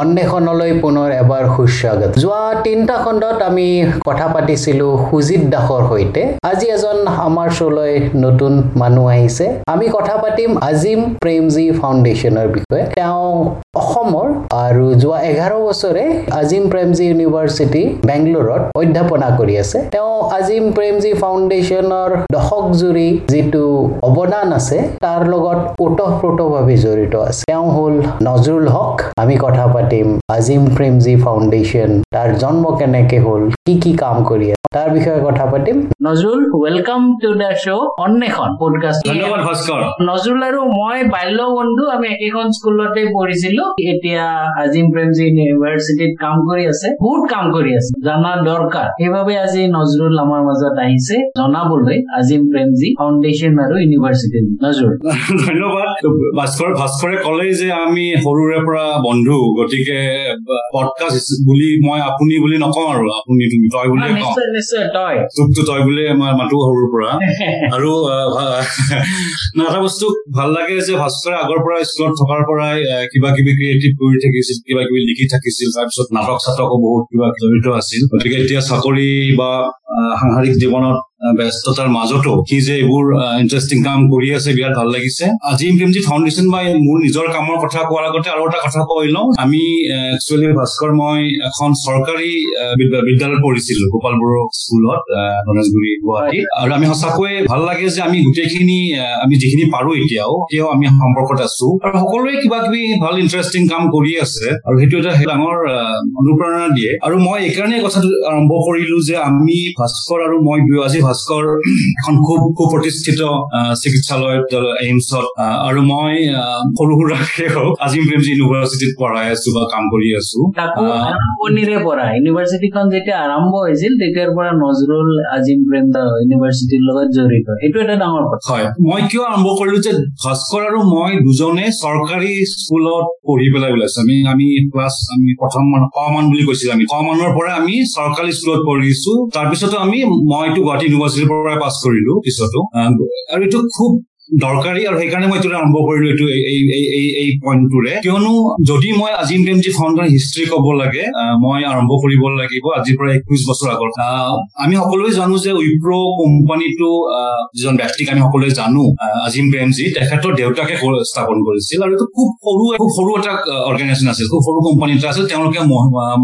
অন্বেষণলৈ পুনৰ এবাৰ সুস্বাগত যোৱা তিনিটা খণ্ডত আমি কথা পাতিছিলো সুজিত দাসৰ সৈতে। আজি এজন আমাৰ শ্ব'লৈ নতুন মানুহ আহিছে। আমি কথা পাতিম আজিম প্ৰেমজী ফাউণ্ডেশ্যনৰ বিষয়ে। তেওঁ অসমৰ আৰু যোৱা এঘাৰ বছৰে আজিম প্ৰেমজী ইউনিভাৰ্চিটি বেংগলোৰত অধ্যাপনা কৰি আছে। তেওঁ আজিম প্ৰেমজী ফাউণ্ডেশ্যনৰ দশক জুৰি যিটো অৱদান আছে তাৰ লগত ওতঃপ্ৰোতভাৱে জড়িত আছে। তেওঁ হ'ল নজৰুল হক। আমি কথা পাতিম আজিম প্ৰেমজী ফাউণ্ডেশ্যন তাৰ জন্ম কেনেকে হ'ল কি কি কাম কৰি আছে? তাৰ বিষয়ে কথা পাতিম। Nazrul welcome to the show' Anweshan podcast ধন্যবাদ ভাস্কৰ। নজৰুল আৰু মই বাল্য বন্ধু আমি একেখন স্কুলতে পঢ়িছিলো। এতিয়া আজিম প্ৰেমজী ইউনিভাৰ্চিটিত কাম কৰি আছে। বহুত কাম কৰি আছে। জনা দৰকাৰ। সেইবাবে আজি নজৰুল আমাৰ মাজত আহিছে। জনাবলৈ আজিম প্ৰেমজী ফাউণ্ডেশ্যন আৰু ইউনিভাৰ্চিটি নজৰুল। ধন্যবাদ। ভাস্কৰ ভাস্কৰে ক'লে যে আমি সৰুৰে পৰা বন্ধু গতিকে পডকাষ্ট বুলি মই আপুনি বুলি নকওঁ আৰু। আপুনি তুমি তই বুলিয়ে কওঁ তোকতো তই বুলিয়ে মই মাতো সৰুৰ পৰা। আৰু এটা বস্তু ভাল লাগে যে ভাস্কৰে আগৰ পৰা স্কুলত থকাৰ পৰাই কিবা কিবি ক্ৰিয়েটিভ কৰি থাকিছিল কিবা কিবি লিখি থাকিছিল তাৰপিছত নাটক চাটকো বহুত কিবা জড়িত আছিল। গতিকে এতিয়া চাকৰি বা সাংসাৰিক জীৱনত ব্যস্ততাৰ মাজতো সি যে এইবোৰ ইণ্টাৰেষ্টিং কাম কৰি আছে বিৰাট ভাল লাগিছে। আজি প্ৰেমজী ফাউণ্ডেশ্যন বা মোৰ নিজৰ কামৰ কথা কোৱাৰ আগতে আৰু এটা কথা কৈ লওঁ। আমি একচুৱেলি ভাস্কৰ মই এখন চৰকাৰী বিদ্যালয়ত পঢ়িছিলো গোপাল বড়ো স্কুলত গণেশগুৰি গুৱাহাটী আৰু আমি সঁচাকৈয়ে ভাল লাগে যে আমি গোটেইখিনি আমি যিখিনি পাৰো এতিয়াও এতিয়াও আমি সম্পৰ্কত আছো। আৰু সকলোৱে কিবা কিবি ভাল ইণ্টাৰেষ্টিং কাম কৰি আছে আৰু সেইটো এটা ডাঙৰ অনুপ্ৰেৰণা দিয়ে। আৰু মই এইকাৰণে কথাটো আৰম্ভ কৰিলো যে আমি ভাস্কৰ আৰু মই আজি ভাস্কৰ এখন খুব সুপ্ৰতিষ্ঠিত আহ, চিকিৎসালয়ত এইমছত আৰু মই সৰু সুৰাকে হওক আজিম প্ৰেমজী ইউনিভাৰ্চিটিত পঢ়াই আছো বা কাম কৰি আছো। আৰম্ভণিৰে পৰা ইউনিভাৰ্চিটিখন যেতিয়া আৰম্ভ হৈছিল তেতিয়াৰ পৰা নজৰুল আজিম প্ৰেম ইউনিভাৰ্চিটিৰ লগত জড়িত। এইটো এটা ডাঙৰ কথা। হয়। মই কিয় আৰম্ভ কৰিলো যে ভাস্কৰ আৰু মই দুজনে চৰকাৰী স্কুলত পঢ়ি পেলাই ওলাইছো। আমি আমি ক্লাছ আমি প্ৰথম মান ক মান বুলি কৈছিলো আমি। ক মানৰ পৰা আমি চৰকাৰী স্কুলত পঢ়িছো। তাৰপিছতো আমি মইতো গুৱাহাটী ইউনিভাৰ্চিটিৰ পৰাই পাছ কৰিলো পিছতো আৰু এইটো খুব দৰকাৰী আৰু সেইকাৰণে মই এইটো আৰম্ভ কৰিলো এইটো এই- পইণ্টটোৰে কিয়নো যদি মই আজিম প্ৰেমজী ফাউণ্ডাৰ হিষ্ট্ৰী ক'ব লাগে মই আৰম্ভ কৰিব লাগিব আজিৰ পৰা একৈশ বছৰ আহ, আমি সকলোৱে জানো যে উইপ্ৰ কোম্পানীটো যিজন ব্যক্তিক আমি সকলোৱে জানো আজিম প্ৰেমজী তেখেতৰ দেউতাকে স্থাপন কৰিছিল আৰু এইটো খুব সৰু খুব সৰু এটা অৰ্গেনাইজেশ্যন আছিল খুব সৰু কোম্পানী এটা আছিল তেওঁলোকে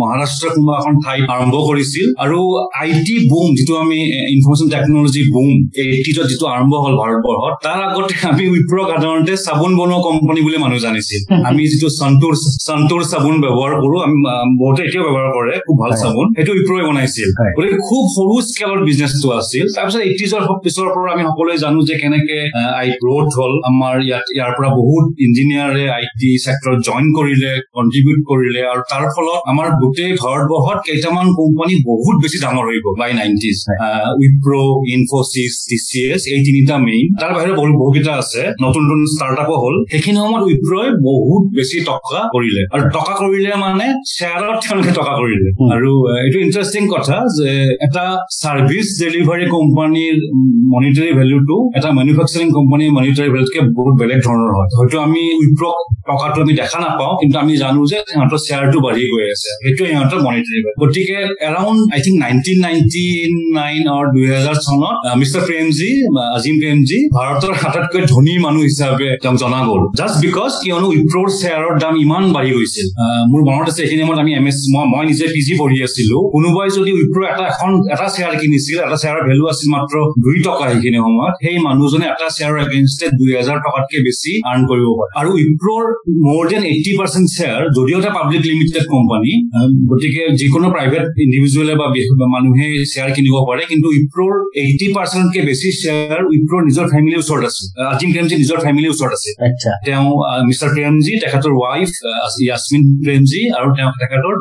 মহাৰাষ্ট্ৰৰ কোনোবা এখন ঠাইত আৰম্ভ কৰিছিল। আৰু আই টি বুম যিটো আমি ইনফৰমেশ্যন টেকনলজি বুম এইটিজত যিটো আৰম্ভ হ'ল ভাৰতবৰ্ষত তাৰ আগতে আমি উইপ্ৰক সাধাৰণতে চাবোন বনোৱা কোম্পানী বুলি মানুহ জানিছিল। আমি যিটো সন্তোৰ সন্তোৰ চাবোন ব্যৱহাৰ কৰো আমি বহুতে এতিয়াও ব্যৱহাৰ কৰে খুব ভাল। চাবোন। সেইটো উইপ্ৰই বনাইছিল। গতিকে খুব সৰু স্কেলৰ বিজনেছটো আছিল। তাৰপিছত এইটিজৰ পিছৰ পৰা আমি সকলোৱে জানো যে কেনেকে আই গ্ৰথ হ'ল। আমাৰ ইয়াত ইয়াৰ পৰা বহুত ইঞ্জিনিয়াৰে আই টি ছেক্টৰত জইন কৰিলে কণ্ট্ৰিবিউট কৰিলে আৰু তাৰ ফলত আমাৰ গোটেই ভাৰতবৰ্ষত কেইটামান কোম্পানী বহুত বেছি ডাঙৰ হৈ গ'ল by nineties Wipro Infosys T C S এই তিনিটা মেইন তাৰ বাহিৰে বহু বহুকেইটা আছে নতুন নতুন ষ্টাৰ্টআপো হ'ল। সেইখিনি সময়ত উইপ্ৰই বহুত বেছি টকা কৰিলে। আৰু টকা কৰিলে মানে শ্বেয়াৰত তেওঁলোকে টকা কৰিলে। আৰু এইটো ইণ্টাৰেষ্টিং কথা যে এটা ছাৰ্ভিচ ডেলিভাৰী কোম্পানীৰ মনিটাৰী ভেলুটো এটা মেনুফেকচাৰিং কোম্পানীৰ মনিটাৰী ভেলুতকে বহুত বেলেগ ধৰণৰ হয়। হয়তো আমি উইপ্ৰক টকাটো আমি দেখা নাপাওঁ কিন্তু আমি জানো যে সিহঁতৰ শ্বেয়াৰটো বাঢ়ি গৈ আছে। সেইটোৱে সিহঁতৰ মনিটাৰী ভেলু গতিকে around I think nineteen ninety nine or দুহেজাৰ চনত মিষ্টাৰ প্ৰেমজী আজিম প্ৰেমজী ভাৰতৰ আটাইতকৈ ধনী মানুহ হিচাপে তেওঁক জনা গ'ল। জাষ্ট বিকজ কিয়নো উইপ্ৰৰ শ্বেয়াৰৰ দাম ইমান বাঢ়ি গৈছিল। মোৰ মনত আছে এইখিনি সময়ত আমি এম এছ মই নিজে পি জি পঢ়ি আছিলো। কোনোবাই যদি উইপ্ৰ এটা এখন এটা শ্বেয়াৰ কিনিছিল এটা শ্বেয়াৰৰ ভেলু আছিল মাত্ৰ দুই টকা সেইখিনি সময়ত সেই মানুহজনে এটা শ্বেয়াৰৰ এগেইনষ্টে দুই হাজাৰ টকাতকে বেছি আৰ্ণ কৰিব পাৰে। আৰু উইপ্ৰৰ মোৰ দেন এইটি পাৰ্চেণ্ট শ্বেয়াৰ যদিও এটা পাব্লিক লিমিটেড কোম্পানী গতিকে যিকোনো প্ৰাইভেট ইণ্ডিভিজুৱেলে বা মানুহে শ্বেয়াৰ কিনিব পাৰে কিন্তু উইপ্ৰৰ এইটি পাৰ্চেণ্টকে বেছি শ্বেয়াৰ উইপ্ৰৰ নিজৰ ফেমিলিৰ ওচৰত আছে। আজিম প্ৰেমজী নিজৰ ফেমিলিৰ ওচৰত আছে। আচ্ছা। তেওঁ মিষ্টাৰ প্ৰেমজী তেখেতৰ ৱাইফ য়াসমিন প্ৰেমজী আৰু তেওঁ তেখেতৰ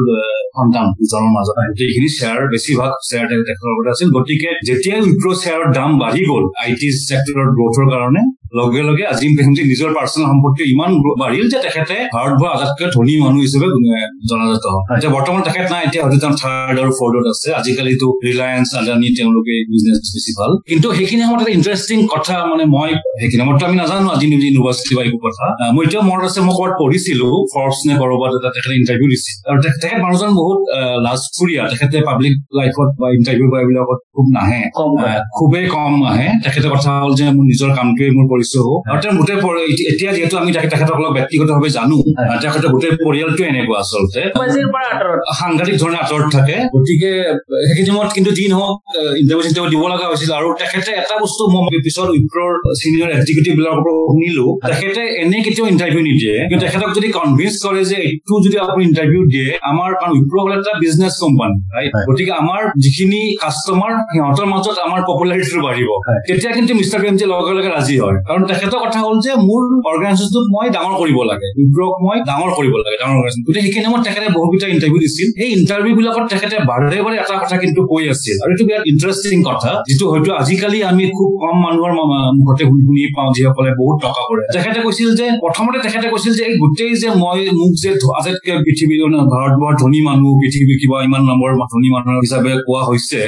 সন্তান দুজনৰ মাজত গোটেইখিনি শ্বেয়াৰ বেছিভাগ শ্বেয়াৰ তেখেতৰ লগত আছিল। গতিকে যেতিয়াই উইপ্ৰ শ্বেয়াৰৰ দাম বাঢ়ি গ'ল আই টি ছেক্টৰৰ গ্ৰথৰ কাৰণে লগে লগে আজিম প্ৰেমজী নিজৰ পাৰ্চনেল সম্পত্তি ইমান বাঢ়িল যে তেখেতে ভাৰতবৰ্ষৰ আটাইতকৈ ধনী মানুহ হিচাপে জনাজাত হয়। এতিয়া বৰ্তমান তেখেত নাই এতিয়া হয়তো তেওঁ থাৰ্ড আৰু ফৰ্থত আছে। আজিকালিতো ৰিলায়েন্স আদানী তেওঁলোকে বিজনেছ বেছি ভাল। কিন্তু সেইখিনি সময়ত এটা ইণ্টাৰেষ্টিং কথা মানে মই সেইখিনি সময়ততো আমি নাজানো আজি নিউজ ইউনিভাৰ্চিটি বা এইবোৰ কথা। মোৰ এতিয়াও মনত আছে মই ক'ৰবাত পঢ়িছিলো ফৰ্বছ নে ক'ৰবাত এটা তেখেতে ইণ্টাৰভিউ দিছিল। আৰু তেখ- তেখেত মানুহজন বহুত লাজকুৰীয়া। তেখেতে পাব্লিক লাইফত বা ইণ্টাৰভিউ বা এইবিলাকত খুব নাহে। খুবেই কম আহে। তেখেতে কথা হ'ল যে মোৰ নিজৰ কামটোৱে মোৰ পৰিচয় হওক আৰু তেওঁৰ গোটেই এতিয়া যিহেতু আমি তেখেত- তেখেতসকলক ব্যক্তিগতভাৱে জানো তেখেতৰ গোটেই পৰিয়ালটোৱে এনেকুৱা আচলতে। সাংঘাতিক ধৰণে আঁতৰত থাকে। গতিকে সেইখিনি সময়ত কিন্তু যি নহওক ইণ্টাৰভিউ চিণ্টাৰভিউ দিব লগা হৈছিল। আৰু তেখেতে এটা বস্তু মই পিছত উইপ্ৰৰ চিনিয়ৰ এক্সিকিউটিভ বিলাকৰ পৰা শুনিলো। তেখেতে এনে কেতিয়াও ইণ্টাৰভিউ নিদিয়ে। কিন্তু তেখেতক যদি কনভিন্স কৰে যে এইটো যদি আপুনি ইণ্টাৰভিউ দিয়ে আমাৰ কাৰণ উইপ্ৰ হ'ল এটা বিজনেছ কোম্পানী। গতিকে আমাৰ যিখিনি কাষ্টমাৰ সিহঁতৰ মাজত আমাৰ পপুলাৰিটিটো বাঢ়িব। তেতিয়া কিন্তু মিষ্টাৰ প্ৰেমজী লগে লগে ৰাজি হয়। কাৰণ তেখেতৰ কথা হ'ল যে মোৰ অৰ্গেনাইজেশ্যনটোক মই ডাঙৰ কৰিব লাগে উইপ্ৰক মই ডাঙৰ কৰিব লাগে ডাঙৰ অৰ্গেনাইজেশ্যন গতিকে সেইখিনি সময়ত তেখেতে বহুকেইটা ইণ্টাৰভিউ দিছিল। সেই ইণ্টাৰভিউ বিলাকত তেখেতে বাৰে বাৰে এটা কথা কিন্তু কৈ আছিল। আৰু এইটো বিৰাট ইণ্টাৰেষ্টিং কথা যিটো হয়তো আজিকালি আমি খুব কম মানুহৰ মুখতে শুনি শুনি পাওঁ যিসকলে বহুত টকা কৰে। তেখেতে কৈছিল যে প্ৰথমতে তেখেতে কৈছিল যে এই গোটেই যে মই মোক যে আটাইতকৈ পৃথিৱীৰ ভাৰতবৰ্ষৰ ধনী মানুহ পৃথিৱীৰ কিবা ইমান নম্বৰ ধনী মানুহ হিচাপে কোৱা হৈছে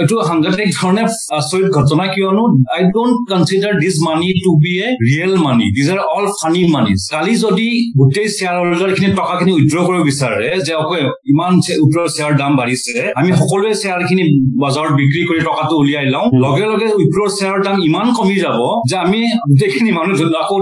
এইটো সাংঘাতিক ধৰণে আচৰিত ঘটনা কিয়নো I don't consider this money to be a real money these are all funny money কালি যদি গোটেই শ্বেয়াৰ হোল্ডাৰ খিনি টকাখিনি উইড্ৰ কৰিব বিচাৰে যে অকে ইমান উইড্ৰ শ্বেয়াৰ দাম বাঢ়িছে আমি সকলোৱে শ্বেয়াৰ খিনি বজাৰত বিক্ৰী কৰি টকাটো উলিয়াই লওঁ। লগে লগে উইড্ৰ শ্বেয়াৰ দাম ইমান কমি যাব যে আমি গোটেইখিনি মানুহ আকৌ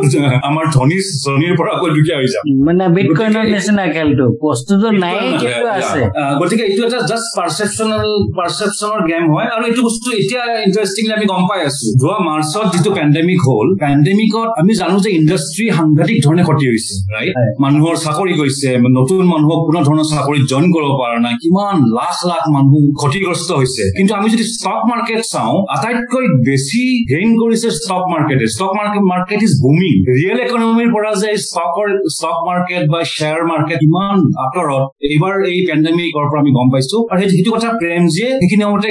আমাৰ ধনী ধনীৰ পৰা আকৌ দুখীয়া হৈ যাম। মানে বিটকইনৰ গতিকে- নিচিনা খেলটো। বস্তুটো নাই কিন্তু আছে। গতিকে এইটো এটা জাষ্ট পাৰচেপচনেল পাৰচেপচনৰ গেম হয়। আৰু এইটো বস্তু এতিয়া ইণ্টাৰেষ্টিংলি আমি গম পাই আছো। যোৱা মাৰ্চত যিটো পেণ্ডেমিক হ'ল। পেণ্ডেমিকত আমি জানো যে ইণ্ডাষ্ট্ৰী সাংঘাতিক ধৰণে ক্ষতি হৈছে ৰাইট। মানুহৰ চাকৰি গৈছে নতুন মানুহক কোনো ধৰণৰ চাকৰিত জইন কৰিব পৰা নাই কিমান লাখ লাখ মানুহ ক্ষতিগ্ৰস্ত হৈছে। কিন্তু আমি যদি ষ্টক মাৰ্কেট চাওঁ আটাইতকৈ বেছি গেইন কৰিছে stock মাৰ্কেটে stock market market is booming real ইকনমিৰ পৰা যে ষ্টকৰ ষ্টক মাৰ্কেট বা শ্বেয়াৰ মাৰ্কেট ইমান আঁতৰত এইবাৰ এই পেণ্ডেমিকৰ পৰা আমি গম পাইছো। আৰু সেই যিটো কথা প্ৰেমজীয়ে সেইখিনি সময়তে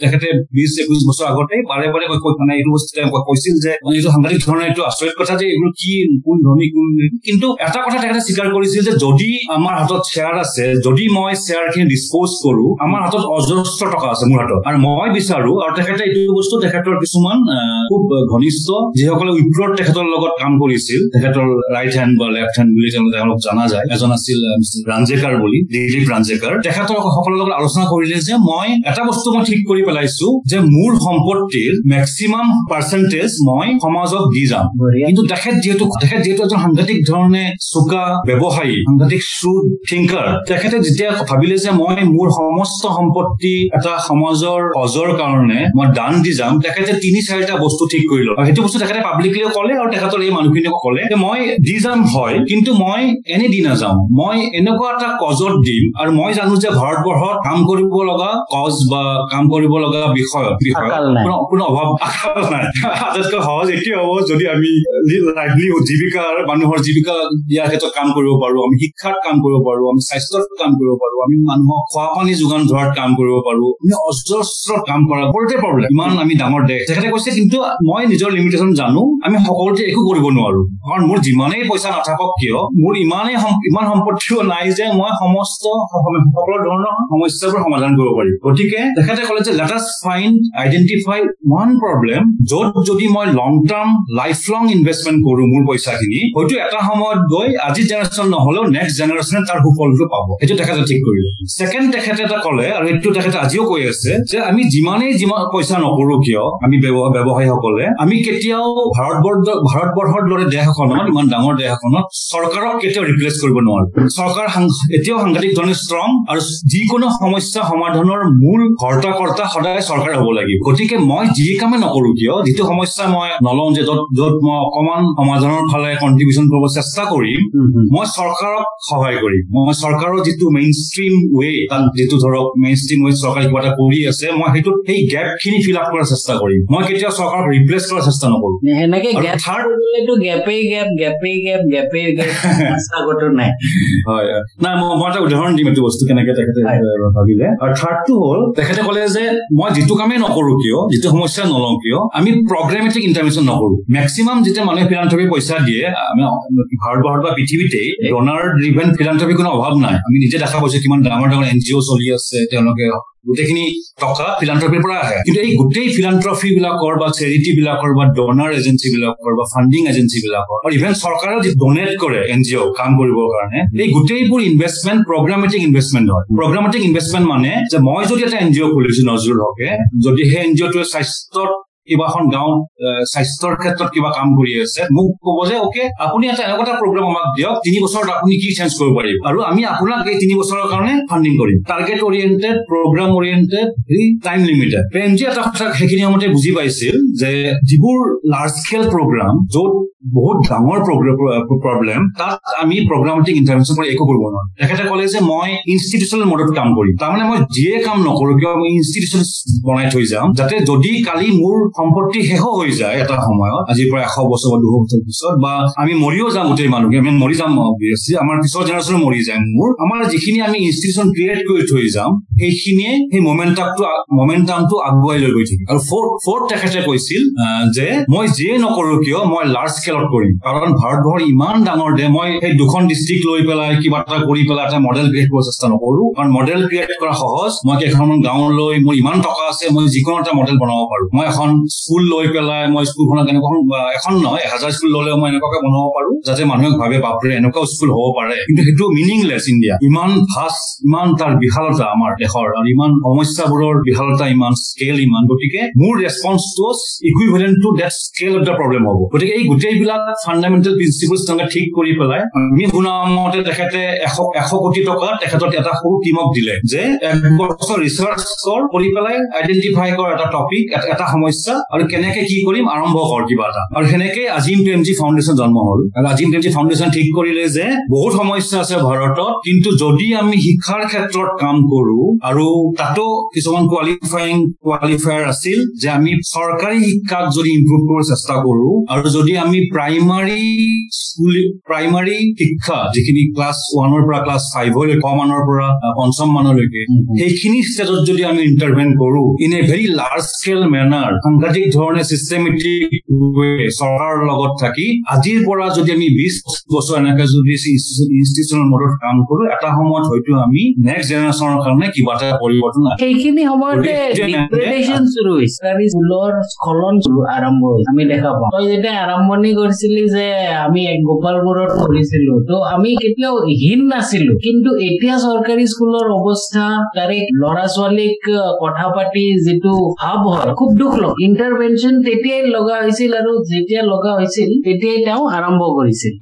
তেখেতে বিশ একৈশ বছৰ আগতে বাৰে বাৰে মানে এইটো বস্তু তেওঁ কৈছিল যে মানে এইটো সাংঘাতিক ধৰণৰ এইটো আচৰিত কথা যে এইবোৰ কি কোন ধনী কোন কিন্তু এটা কথা তেখেতে স্বীকাৰ কৰিছিল যে যদি আমাৰ হাতত শ্বেয়াৰ আছে যদি মই শ্বেয়াৰ খিনি ডিছপ'জ কৰো আমাৰ হাতত অজস্ৰ টকা আছে মোৰ হাতত। আৰু মই বিচাৰো আৰু তেখেতে এইটো বস্তু তেখেতৰ কিছুমান খুব ঘনিষ্ঠ যিসকলে উইপ্ৰত তেখেতৰ লগত কাম কৰিছিল তেখেতৰ ৰাইট হেণ্ড বা লেফ্ট হেণ্ড বুলি তেওঁলোক জনা যায়। এজন আছিল. ৰাঞ্জেকাৰ বুলি দিলীপ ৰাঞ্জেকাৰ তেখেতৰ সকলৰ লগত আলোচনা কৰিলে যে মই এটা বস্তু মই ঠিক কৰি পেলাইছো যে মোৰ সম্পত্তিৰ মেক্সিমাম পাৰ্চেন্টেজ মই সমাজক দি যাম। কিন্তু তেখেত যিহেতু তেখেত যিহেতু এজন সাংঘাতিক ধৰণে চোকা ব্যৱসায়ী সাংঘাতিক শ্ৰুড থিংকাৰ তেখেতে যেতিয়া ভাবিলে যে মই মোৰ সমস্ত সম্পত্তি এটা সমাজৰ অজৰ কাৰণে মই দান দি যাম তেখেতে তিনি চাৰিটা বস্তু ঠিক কৰি আৰু সেইটো বস্তু তেখেতে পাব্লিকলিও ক'লে আৰু তেখেতৰ এই মানুহখিনিক ক'লে যে মই দি যাম হয় কিন্তু মই এনে দি নাযাওঁ। মই এনেকুৱা এটা কজত দিম আৰু মই জানো যে ভাৰতবৰ্ষত কাম কৰিব লগা কজ বা কাম কৰিব লগা বিষয় বিষয় আকাল নাই। কোনো- অভাৱ নাই। আটাইতকৈ সহজ এইটোৱে হ'ব যদি আমি লাইভলিহুড জীৱিকাৰ মানুহৰ জীৱিকা দিয়াৰ ক্ষেত্ৰত কাম কৰিব পাৰো আমি শিক্ষাত কাম কৰিব পাৰো আমি স্বাস্থ্যত কাম কৰিব পাৰো আমি মানুহক খোৱা পানী যোগান ধৰাত কাম কৰিব পাৰো আমি অজস্ৰ কাম কৰা সকলোতে প্ৰব্লেম ইমান আমি ডাঙৰ দেশ। তেখেতে কৈছে কিন্তু মই নিজৰ লিমিটেশ্যন জানো আমি সকলোতে একো কৰিব নোৱাৰো। কাৰণ মোৰ যিমানেই পইচা নাথাকক কিয় মোৰ ইমানেই ইমান সম্পত্তিও নাই যে মই সমস্ত সম- সকলো ধৰণৰ সমস্যাবোৰ সমাধান কৰিব পাৰিম। গতিকে তেখেতে ক'লে যে let us find identify one problem য'ত যদি মই long term life long investment কৰো মোৰ পইচাখিনি। হয়তো এটা সময়ত গৈ আজি জেনেৰেশ্যন নহলেও নেক্সট জেনেৰেশ্যনে তাৰ সুফলটো পাব। সেইটো তেখেতে ঠিক কৰিলে। ছেকেণ্ড তেখেতে এটা ক'লে আৰু এইটো তেখেতে আজিও কৈ আছে যে আমি যিমানেই যিমান পইচা নকৰো কিয় আমি ব্যৱ- ব্যৱসায়ীসকলে আমি কেতিয়াও ভাৰতবৰ্ষ ভাৰতবৰ্ষৰ দৰে দেশ এখনত ইমান ডাঙৰ দেশ এখনত চৰকাৰক কেতিয়াও ৰিপ্লেচ কৰিব নোৱাৰো। চৰকাৰ এতিয়াও সাংঘাতিক ধৰণে ষ্ট্ৰং আৰু যিকোনো সমস্যা সমাধানৰ মূল কৰ্তা সদায় চৰকাৰ হ'ব লাগিব। গতিকে মই যি কামে নকৰো কিয় যিটো সমস্যা মই নলওঁ যে য'ত য'ত মই অকমান সমাধানৰ ফালে কণ্ট্ৰিবিউচন কৰিব চেষ্টা কৰিম। মই চৰকাৰক সহায় কৰিম। মই চৰকাৰৰ যিটো মেইন ষ্ট্ৰীম ৱে তাত যিটো ধৰক মেইন ষ্ট্ৰীম ৱে চৰকাৰে কিবা এটা কৰি আছে মই সেইটোত সেই গেপ খিনি ফিল আপ কৰাৰ চেষ্টা কৰিম। মই কেতিয়াও চৰকাৰক ৰিপ্লেচ কৰাৰ চেষ্টা নকৰো। সেনেকে আৰু গেপ third- কৰিবলেতো গেপেই গেপ গেপেই গেপ গেপেই গেপ ৰাস্তাগতো নাই। হয় হয়। নাই মই এটা উদাহৰণ দিম এইটো বস্তু কেনেকে তেখেতে ভাবিলে আৰু থাৰ্ডটো হ'ল তেখেতে ক'লে যে মই যিটো কামেই নকৰো কিয় যিটো সমস্যা নলওঁ কিয় আমি প্ৰগ্ৰেমেটিক ইণ্টাৰভেনশ্যন ইণ্টাৰভেনশ্যন নকৰো মেক্সিমাম যেতিয়া মানুহে ফিলান্থ্ৰপি পইচা দিয়ে আমি ভাৰতবৰ্ষত বা পৃথিৱীতেই ডনাৰ ড্ৰিভেন ফিলান্থ্ৰপি কোনো অভাৱ নাই। আমি নিজে দেখা পাইছো কিমান ডাঙৰ ডাঙৰ এন জি অ' চলি আছে তেওঁলোকে গোটেইখিনি টকা ফিলান্থ্ৰপিৰ পৰা আহে। কিন্তু এই গোটেই ফিলান্থ্ৰফি বিলাকৰ বা চেৰিটি বিলাকৰ বা ডনাৰ এজেঞ্চি বিলাকৰ বা ফাণ্ডিং এজেঞ্চি বিলাকৰ আৰু ইভেন চৰকাৰেও ডনেট কৰে এন জি অ' কাম কৰিবৰ কাৰণে এই গোটেইবোৰ ইনভেষ্টমেণ্ট প্ৰগ্ৰামেটিক ইনভেষ্টমেণ্ট হয় প্ৰগ্ৰামেটিক ইনভেষ্টমেণ্ট মানে যে মই যদি এটা এন জি অ' খুলিছো নজৰুল হকে যদি সেই এন জি অ'টোৱে স্বাস্থ্যত গাঁৱত আহ, স্বাস্থ্যৰ ক্ষেত্ৰত কিবা কাম কৰি আছে। মোক ক'ব যে অকে আপুনি এটা এনেকুৱা এটা প্ৰগ্ৰাম আমাক দিয়ক তিনি বছৰত আপুনি কি চেঞ্জ কৰিব পাৰিব? আৰু আমি আপোনাক এই তিনি বছৰৰ কাৰণে ফাণ্ডিং কৰিম। Target oriented program oriented time limited Premji এটা কথা সেইখিনি সময়তে বুজি পাইছিল যে যিবোৰ লাৰ্জ স্কেল প্ৰগ্ৰাম য'ত বহুত ডাঙৰ প্ৰব্লেম তাত আমি প্ৰগ্ৰামেটিক ইণ্টাৰভেনশ্যন কৰি একো কৰিব নোৱাৰো। তেখেতে ক'লে যে মই ইনষ্টিটিউচনেল মডত কাম কৰিম। তাৰমানে মই যিয়ে কাম নকৰো কিয় মই ইনষ্টিটিউচন বনাই থৈ যাম যাতে যদি কালি মোৰ সম্পত্তি শেষ হৈ যায় এটা সময়ত। আজিৰ পৰা এশ বছৰ বা দুশ বছৰ পিছত বা আমি মৰিও যাম গোটেই মানুহে আমি মৰি যাম obviously, আমাৰ পিছৰ জেনেৰেশ্যন মৰি যায় মোৰ। আমাৰ যিখিনি আমি ইনষ্টিটিউচন ক্ৰিয়েট কৰি থৈ যাম সেইখিনিয়ে সেই মমেণ্টামটো মমেণ্টামটো আগুৱাই লৈ গৈ থাকিব। আৰু ফ'ৰ্থ ফ'ৰ্থ তেখেতে কৈছিল যে মই যিয়ে নকৰো কিয় মই লাৰ্জ স্কেলত কৰিম। কাৰণ ভাৰতবৰ্ষ ইমান ডাঙৰ দে মই সেই দুখন ডিষ্ট্ৰিক্ট লৈ পেলাই কিবা এটা কৰি পেলাই এটা মডেল ক্ৰিয়েট কৰিব চেষ্টা নকৰো। কাৰণ মডেল ক্ৰিয়েট কৰা সহজ। মই কেইখনমান গাঁৱলৈ মোৰ ইমান টকা আছে মই যিকোনো এটা মডেল বনাব পাৰো। মই এখন স্কুল লৈ পেলাই মই স্কুলখনক এনেকুৱা এখন নহয় এহাজাৰ স্কুল ললেও মই এনেকুৱাকে বনাব পাৰো যাতে মানুহে ভাবে বাপৰে এনেকুৱা স্কুল হ'ব পাৰে। কিন্তু সেইটো মিনিংলেছ ইণ্ডিয়া ইমান ভাষ্ট ইমান তাৰ বিশালতা আমাৰ দেশৰ আৰু ইমান সমস্যাবোৰৰ বিশালতা ইমান স্কেল ইমান। গতিকে মোৰ ৰেচপন্সটো equivalent to date scale of the problem হ'ব। গতিকে এই গোটেইবিলাক ফাণ্ডামেণ্টেল প্ৰিন্সিপলছ তেওঁলোকে ঠিক কৰি পেলাই আমি শুনা মতে তেখেতে এশ এশ কোটি টকা তেখেতক এটা সৰু টিমক দিলে যে এক বছৰ ৰিচাৰ্চ কৰ কৰি পেলাই আইডেণ্টিফাই কৰ এটা টপিক এটা সমস্যা আৰু কেনেকে কি কৰিম আৰম্ভ কৰ কিবা এটা। আৰু সেনেকে আজিম প্ৰেমজী ফাউণ্ডেশ্যন জন্ম হ'ল। আৰু আজিম প্ৰেমজী ফাউণ্ডেশ্যন ঠিক কৰিলে যে বহুত সমস্যা আছে ভাৰতত কিন্তু যদি আমি শিক্ষাৰ ক্ষেত্ৰত কাম কৰো আৰু তাতো কিছুমান কোৱালিফাইং কোৱালিফায়াৰ আছিল যে আমি চৰকাৰী শিক্ষাক যদি ইম্প্ৰুভ কৰিব চেষ্টা কৰো আৰু যদি আমি প্ৰাইমাৰী স্কুল প্ৰাইমাৰী শিক্ষা যিখিনি ক্লাছ ওৱানৰ পৰা ক্লাছ ফাইভলৈ ক মানৰ পৰা পঞ্চম মানলৈকে সেইখিনি ষ্টেজত যদি আমি ইণ্টাৰভেন কৰো in a very large scale manner সাংঘাতিক ধৰণে চিষ্টেমেটিক চৰকাৰৰ লগত থাকি আজিৰ পৰা যদি আমি বিশ বছৰ এনেকে যদি ইনষ্টিটিউচনেল মডত কাম কৰো এটা সময়ত হয়তো আমি নেক্সট জেনেৰেশ্যনৰ কাৰণে কিবা এটা পৰিৱৰ্তন। সেইখিনি সময়তে স্খলন আৰম্ভ হৈছে আমি দেখা পাওঁ। তই যেতিয়া আৰম্ভণি কৰিছিলি যে আমি এক গোপালপুৰত পঢ়িছিলো ত আমি কেতিয়াও হীন নাছিলো। কিন্তু এতিয়া চৰকাৰী স্কুলৰ অৱস্থা তাৰে ল'ৰা ছোৱালীক কথা পাতি যিটো ভাৱ হয় খুব দুখ লগা। ইণ্টাৰভেনশ্যন তেতিয়াই লগা হৈছিল আৰু যেতিয়া লগা হৈছিল তেতিয়াই তেওঁ আৰম্ভ কৰিছিল।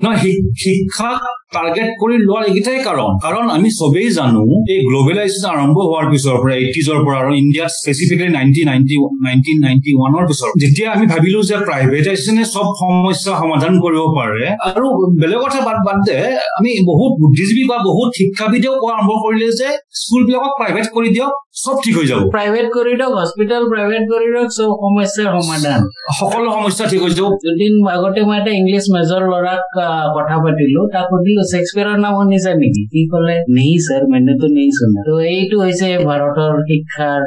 শিক্ষাক টাৰ্গেট কৰি লোৱাৰ এইকেইটাই কাৰণ। কাৰণ আমি চবেই জানো এই গ্লবেলাইজেশ্যন আৰম্ভ হোৱাৰ পিছৰ পৰা এইটিজৰ পৰা আৰু ইণ্ডিয়াত specifically nineteen ninety nineteen ninety ওৱানৰ পিছৰ। যেতিয়া আমি ভাবিলো যে প্ৰাইভেটাইজেশ্যনে চব সমস্যা সমাধান কৰিব পাৰে আৰু বেলেগ কথা বাদ বাদ দে আমি বহুত বুদ্ধিজীৱী বা বহুত শিক্ষাবিদেও কোৱা আৰম্ভ কৰিলে যে স্কুলবিলাকক প্ৰাইভেট কৰি দিয়ক চব ঠিক হৈ যাব। প্ৰাইভেট কৰি দিয়ক হস্পিটেল প্ৰাইভেট কৰি দিয়ক চব সমস্যাৰ সমাধান। সকলো সমস্যা ঠিক হৈ যাব। দুদিন আগতে মই এটা ইংলিছ মেজৰ ল'ৰাক কথা পাতিলো তাক সুধিলো শ্বেক্সপিয়াৰৰ নাম শুনিছা নেকি? সি ক'লে নেই ছাৰ মেনেতো নেই শুনা ত' এইটো হৈছে ভাৰতৰ শিক্ষাৰ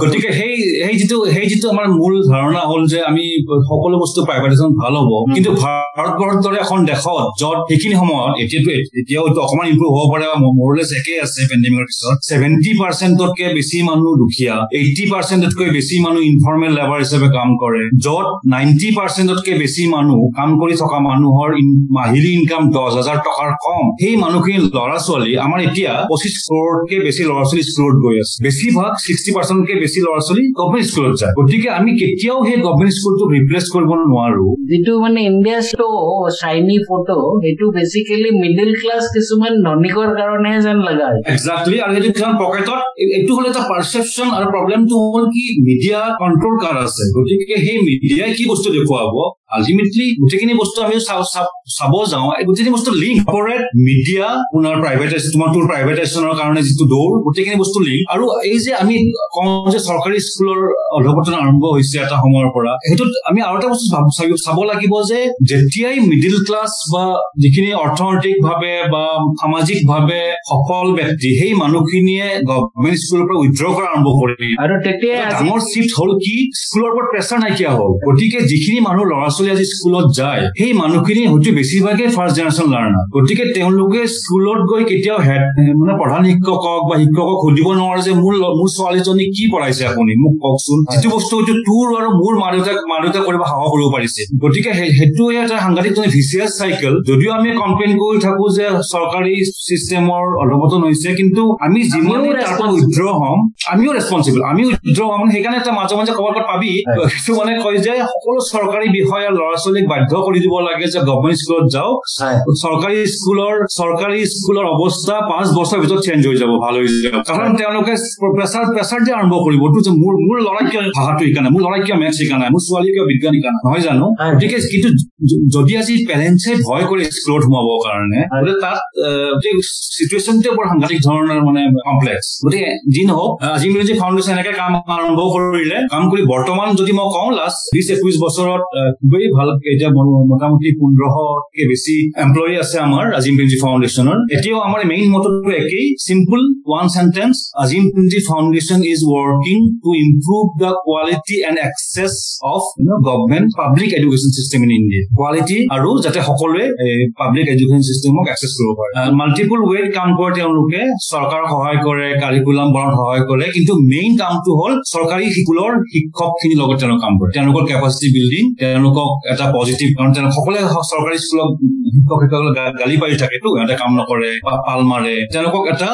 গতিকে সেই সেই যিটো সেই যিটো আমাৰ মূল ধাৰণা হ'ল যে আমি সকলো বস্তু প্ৰাইভেটাইজেশ্যন ভাল হ'ব কিন্তু ভাৰতবৰ্ষৰ দৰে এখন দেশত য'ত সেইখিনি সময়ত এতিয়াতো এতিয়াও এইটো অকণমান ইম্প্ৰুভ হ'ব পাৰে বা মৰলেছ একেই আছে পেণ্ডেমিকৰ পিছত ছেভেণ্টি পাৰ্চেণ্টতকে বেছি মানুহ দুখীয়া এইটি পাৰ্চেণ্টতকৈ বেছি মানুহ ইনফৰ্মেল লেবাৰ হিচাপে কাম কৰে য'ত নাইণ্টি পাৰ্চেণ্টতকে বেছি মানুহ কাম কৰি থকা মানুহৰ মাহিলী ইনকাম দহ হাজাৰ টকাৰ কম। সেই মানুহখিনি ল'ৰা ছোৱালী আমাৰ এতিয়া পঁচিছ কৰোৰতকে বেছি ল'ৰা ছোৱালী স্কুলত গৈ আছে। বেছিভাগ ছিক্সটি পাৰ্চেণ্টতকে বেছি ল'ৰা ছোৱালী গভমেণ্ট স্কুলত যায়। গতিকে আমি কেতিয়াও সেই গভমেণ্ট স্কুলটোক ৰিপ্লেচ কৰিব নোৱাৰো। যিটো মানে ইণ্ডিয়া টো চাইনি ফটো সেইটো বেচিকেলি মিডিল ক্লাছ কিছুমান ধনিকৰ কাৰণেহে যেন লগা হৈছে একজাক্টলি আৰু সেইটো কিছুমান পকেটত এই- এইটো হ'ল এটা পাৰচেপশ্যন আৰু প্ৰব্লেমটো হ'ল কি মিডিয়া কণ্ট্ৰল কাৰ আছে? গতিকে সেই মিডিয়াই কি বস্তু দেখুৱাব? আল্টিমেটলি গোটেইখিনি বস্তু আমি চাব যাওঁ। এই গোটেইখিনি বস্তু লিংক কৰ্পৰেট মিডিয়া আপোনাৰ প্ৰাইভেটাইজ তোমাৰ তোৰ প্ৰাইভেটাইজেশ্যনৰ কাৰণে যিটো দৌৰ গোটেইখিনি বস্তু লিংক আৰু এই যে আমি কওঁ যে চৰকাৰী স্কুলৰ অধপতন আৰম্ভ হৈছে এটা সময়ৰ পৰা সেইটোত আমি আৰু এটা বস্তু চাব- লাগিব যে যেতিয়াই মিডিল ক্লাছ বা যিখিনি অৰ্থনৈতিক ভাৱে বা সামাজিক ভাৱে সফল ব্যক্তি সেই মানুহখিনিয়ে গভৰ্ণমেণ্ট স্কুলৰ পৰা উইড্ৰ কৰা আৰম্ভ কৰিলে। আৰু তেতিয়া ডাঙৰ চিফ্ট হ'ল কি? স্কুলৰ ওপৰত প্ৰেচাৰ নাইকিয়া হ'ল। গতিকে যিখিনি মানুহ ল'ৰা ছোৱালী আজি স্কুলত যায়। সেই মানুহখিনি হয়তো বেছিভাগে ফাৰ্ষ্ট জেনেৰেশ্যন লাৰ্ণাৰ গতিকে তেওঁলোকে স্কুলত গৈ কেতিয়াও হেড মানে প্ৰধান শিক্ষকক বা শিক্ষকক সুধিব নোৱাৰে যে মোৰ মোৰ ছোৱালীজনী কি পঢ়াইছে আপুনি? মোক কওকচোন। যিটো বস্তু হয়তো তোৰ আৰু মোৰ মা দেউতাক মা দেউতাক কৰিব সাহস কৰিব পাৰিছে। গতিকে সেই- সেইটোৱে এটা সাংঘাতিক ভিচিয়াছ চাইকেল যদিও আমি কমপ্লেইন কৰি থাকো যে চৰকাৰী চিষ্টেমৰ অধপতন হৈছে কিন্তু আমি আমিও তাৰ পৰা। উইড্ৰ হ'ম আমিও ৰেচপনচিবল আমিও উইড্ৰ হ'ম। সেইকাৰণে এটা মাজে মাজে ক'ৰবাত ক'ৰবাত পাবি। হয়। সেইটো মানে কয় যে সকলো চৰকাৰী বিষয়া ল'ৰা ছোৱালীক বাধ্য কৰি দিব লাগে যে গভৰ্ণমেণ্ট স্কুলত যাওক। চৰকাৰী স্কুলৰ চৰকাৰী স্কুলৰ অৱস্থা পাঁচ বছৰৰ ভিতৰত চেঞ্জ হৈ যাব ভাল হৈ যাব। কাৰণ তেওঁলোকে প্ৰেচাৰ প্ৰেচাৰ দিয়ে আৰম্ভ কৰিব যে মোৰ মোৰ ল'ৰাই কিয় ভাষাটো শিকা নাই মোৰ ল'ৰাই কিয় মেথছ শিকা নাই মোৰ ছোৱালী কিয় বিজ্ঞান শিকা নাই নহয় জানো। গতিকে কিন্তু যদি আজি পেৰেণ্টছে ভয় কৰে স্কুলত সোমাবৰ কাৰণে তাত চিটুৱেশ্যনটোৱে বৰ সাংঘাতিক ধৰণৰ মানে কমপ্লেক্স গতিকে যি নহওক আজি মিউজিক ফাউণ্ডেশ্যন এনেকে কাম আৰম্ভ কৰিলে কাম কৰি বৰ্তমান যদি মই কওঁ লাষ্ট বিশ একৈশ বছৰত খুবেই ভাল এতিয়া মোটামুটি পোন্ধৰশতকে বেছি এমপ্লয়ী আছে আমাৰ আজিম পিঞ্জি ফাউণ্ডেশ্যনৰ এতিয়াও আমাৰ মেইন মটৰটো একেই simple one sentence Azim Premji foundation is working to improve the quality and access of government public education system in India quality আৰু যাতে সকলোৱে পাব্লিক এডুকেশ্যন চিষ্টেমক এক্সেছ কৰিব পাৰে। মাল্টিপুল ৱেত কাম কৰে তেওঁলোকে চৰকাৰক সহায় কৰে কাৰিকুলাম বনাত সহায় কৰে কিন্তু মেইন কামটো হ'ল চৰকাৰী স্কুলৰ শিক্ষক খিনিৰ লগত তেওঁলোক কাম কৰে। তেওঁলোকৰ কেপাচিটি বিল্ডিং তেওঁলোকক এটা পজিটিভ কাৰণ তেওঁলোক সকলোৱে চৰকাৰী স্কুলত শিক্ষক শিক্ষকসকলে গালি পাৰি থাকেতো সিহঁতে কাম নকৰে বা পাল মাৰে। তেওঁলোকক এটা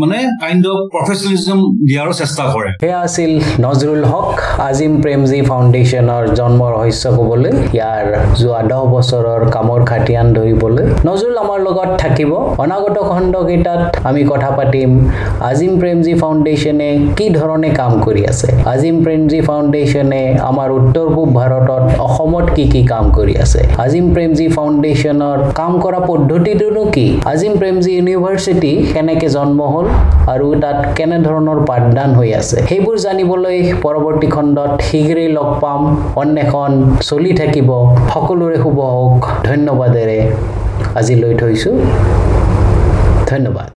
মানে কাইণ্ড অফ প্ৰফেচনেলিজম দিয়াৰো চেষ্টা কৰে। সেয়া আছিল নজৰুল হক আজিম প্ৰেমজী ফাউণ্ডেশ্যনৰ জন্ম ৰহস্য ক'বলৈ ইয়াৰ যোৱা দহ বছৰৰ কামৰ খাতিয়ান ধৰিবলৈ। নজৰুল আমাৰ লগত থাকিব। অনাগত খণ্ডকেইটাত আমি কথা পাতিম আজিম প্ৰেমজী ফাউণ্ডেশ্যনে কি ধৰণে কাম কৰি আছে। আজিম প্ৰেমজী ফাউণ্ডেশ্যনে আমাৰ উত্তৰ পূব ভাৰতত অসমত কি কি কাম কৰি আছে? আজিম প্ৰেমজী ফাউণ্ডেশ্যনৰ কাম কৰা পদ্ধতিটোনো কি? আজিম প্ৰেমজী ইউনিভাৰ্চিটি কেনেকে জন্ম হ'ল আৰু তাত কেনেধৰণৰ পাঠদান হৈ আছে? সেইবোৰ জানিবলৈ পৰৱৰ্তী খণ্ডত শীঘ্ৰেই লগ পাম। অন্বেষণ চলি থাকিব। সকলোৰে শুভ হওক। ধন্যবাদেৰে আজিলৈ থৈছোঁ। ধন্যবাদ।